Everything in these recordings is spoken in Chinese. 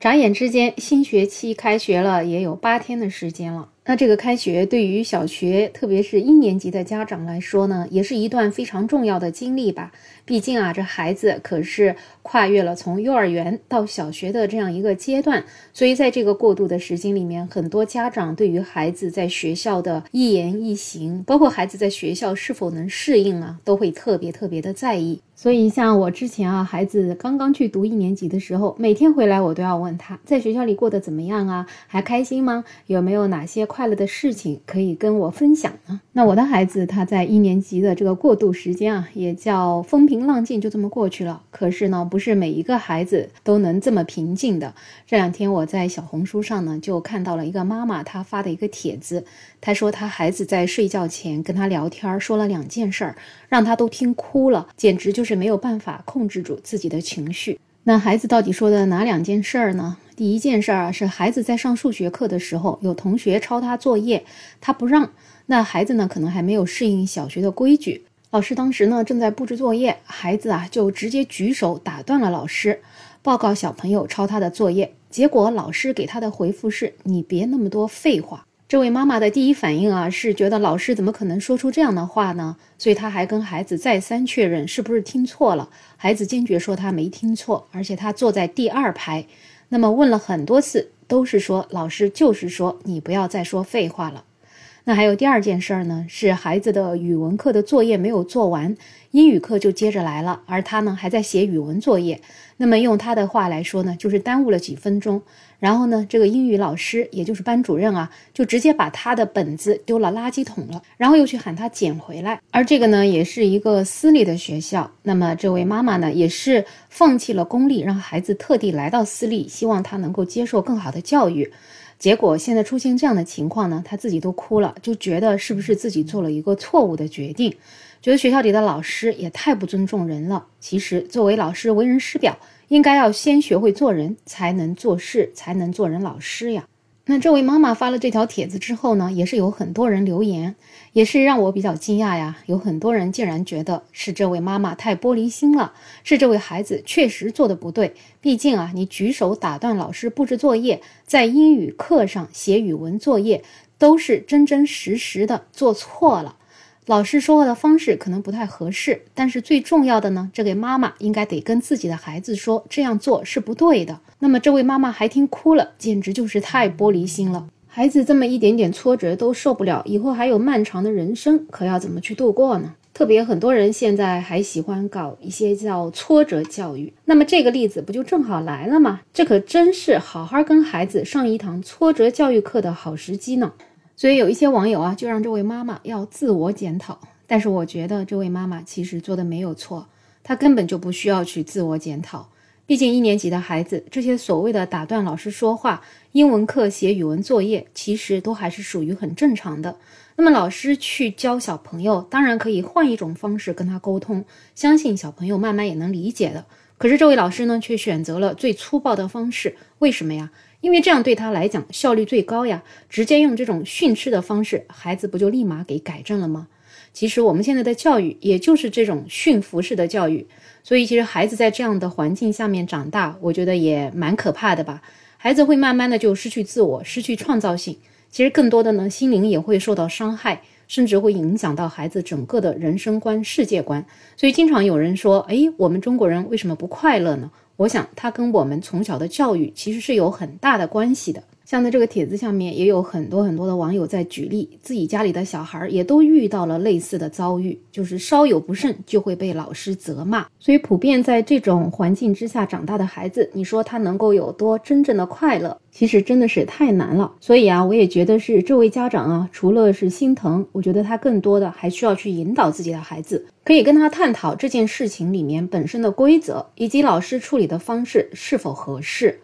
眨眼之间，新学期开学了，也有八天的时间了。那这个开学对于小学，特别是一年级的家长来说呢，也是一段非常重要的经历吧。毕竟啊，这孩子可是跨越了从幼儿园到小学的这样一个阶段，所以在这个过渡的时间里面，很多家长对于孩子在学校的一言一行，包括孩子在学校是否能适应啊，都会特别特别的在意。所以，像我之前啊，孩子刚刚去读一年级的时候，每天回来我都要问他在学校里过得怎么样啊，还开心吗？有没有哪些快快乐的事情可以跟我分享呢？那我的孩子他在一年级的这个过渡时间啊，也叫风平浪静，就这么过去了。可是呢，不是每一个孩子都能这么平静的。这两天我在小红书上呢，就看到了一个妈妈她发的一个帖子，她说她孩子在睡觉前跟她聊天，说了两件事儿，让她都听哭了，简直就。是没有办法控制住自己的情绪。那孩子到底说的哪两件事儿呢？第一件事儿啊，是孩子在上数学课的时候，有同学抄他作业，他不让。那孩子呢，可能还没有适应小学的规矩。老师当时呢正在布置作业，孩子啊就直接举手打断了老师，报告小朋友抄他的作业。结果老师给他的回复是：“你别那么多废话。”这位妈妈的第一反应啊，是觉得老师怎么可能说出这样的话呢？所以她还跟孩子再三确认是不是听错了。孩子坚决说他没听错，而且他坐在第二排。那么问了很多次，都是说老师就是说你不要再说废话了。那还有第二件事儿呢，是孩子的语文课的作业没有做完，英语课就接着来了，而他呢还在写语文作业。那么用他的话来说呢，就是耽误了几分钟。然后呢，这个英语老师也就是班主任啊，就直接把他的本子丢了垃圾桶了，然后又去喊他捡回来。而这个呢，也是一个私立的学校。那么这位妈妈呢，也是放弃了公立，让孩子特地来到私立，希望他能够接受更好的教育。结果现在出现这样的情况呢，他自己都哭了，就觉得是不是自己做了一个错误的决定，觉得学校里的老师也太不尊重人了。其实作为老师，为人师表，应该要先学会做人，才能做事，才能做人老师呀。那这位妈妈发了这条帖子之后呢，也是有很多人留言，也是让我比较惊讶呀。有很多人竟然觉得是这位妈妈太玻璃心了，是这位孩子确实做的不对。毕竟啊，你举手打断老师布置作业，在英语课上写语文作业，都是真真实实的做错了。老师说话的方式可能不太合适，但是最重要的呢，这位妈妈应该得跟自己的孩子说，这样做是不对的。那么这位妈妈还听哭了，简直就是太玻璃心了。孩子这么一点点挫折都受不了，以后还有漫长的人生，可要怎么去度过呢？特别很多人现在还喜欢搞一些叫挫折教育，那么这个例子不就正好来了吗？这可真是好好跟孩子上一堂挫折教育课的好时机呢。所以有一些网友啊，就让这位妈妈要自我检讨。但是我觉得这位妈妈其实做的没有错，她根本就不需要去自我检讨。毕竟一年级的孩子，这些所谓的打断老师说话、英文课写语文作业，其实都还是属于很正常的。那么老师去教小朋友，当然可以换一种方式跟他沟通，相信小朋友慢慢也能理解的。可是这位老师呢，却选择了最粗暴的方式，为什么呀？因为这样对他来讲效率最高呀，直接用这种训斥的方式，孩子不就立马给改正了吗？其实我们现在的教育也就是这种驯服式的教育，所以其实孩子在这样的环境下面长大，我觉得也蛮可怕的吧。孩子会慢慢的就失去自我，失去创造性，其实更多的呢，心灵也会受到伤害，甚至会影响到孩子整个的人生观、世界观。所以经常有人说，哎，我们中国人为什么不快乐呢？我想，它跟我们从小的教育其实是有很大的关系的。像在这个帖子下面，也有很多很多的网友在举例，自己家里的小孩儿也都遇到了类似的遭遇，就是稍有不慎就会被老师责骂。所以，普遍在这种环境之下长大的孩子，你说他能够有多真正的快乐，其实真的是太难了。所以啊，我也觉得是这位家长啊，除了是心疼，我觉得他更多的还需要去引导自己的孩子，可以跟他探讨这件事情里面本身的规则，以及老师处理的方式是否合适。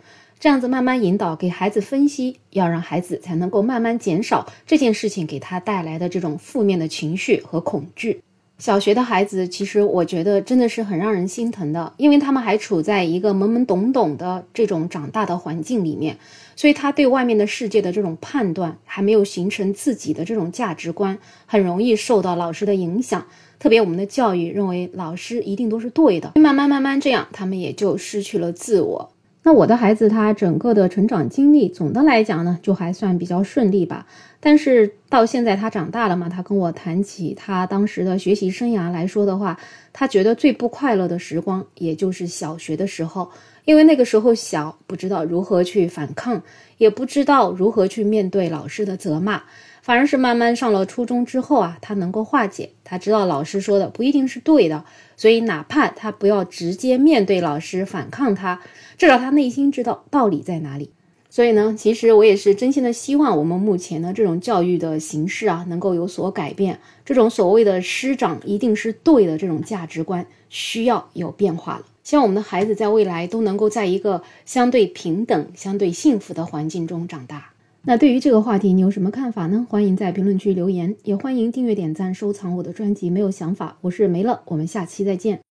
这样子慢慢引导，给孩子分析，要让孩子才能够慢慢减少这件事情给他带来的这种负面的情绪和恐惧。小学的孩子，其实我觉得真的是很让人心疼的，因为他们还处在一个懵懵懂懂的这种长大的环境里面，所以他对外面的世界的这种判断还没有形成自己的这种价值观，很容易受到老师的影响。特别我们的教育认为老师一定都是对的，慢慢慢慢这样，他们也就失去了自我。那我的孩子他整个的成长经历，总的来讲呢，就还算比较顺利吧。但是到现在他长大了嘛，他跟我谈起他当时的学习生涯来说的话，他觉得最不快乐的时光，也就是小学的时候，因为那个时候小，不知道如何去反抗，也不知道如何去面对老师的责骂。反而是慢慢上了初中之后啊，他能够化解，他知道老师说的不一定是对的，所以哪怕他不要直接面对老师反抗他，至少他内心知道道理在哪里。所以呢，其实我也是真心的希望我们目前的这种教育的形式啊，能够有所改变。这种所谓的师长一定是对的这种价值观需要有变化了。希望我们的孩子在未来都能够在一个相对平等、相对幸福的环境中长大。那对于这个话题，你有什么看法呢？欢迎在评论区留言，也欢迎订阅、点赞、收藏我的专辑。没有想法，我是梅乐，我们下期再见。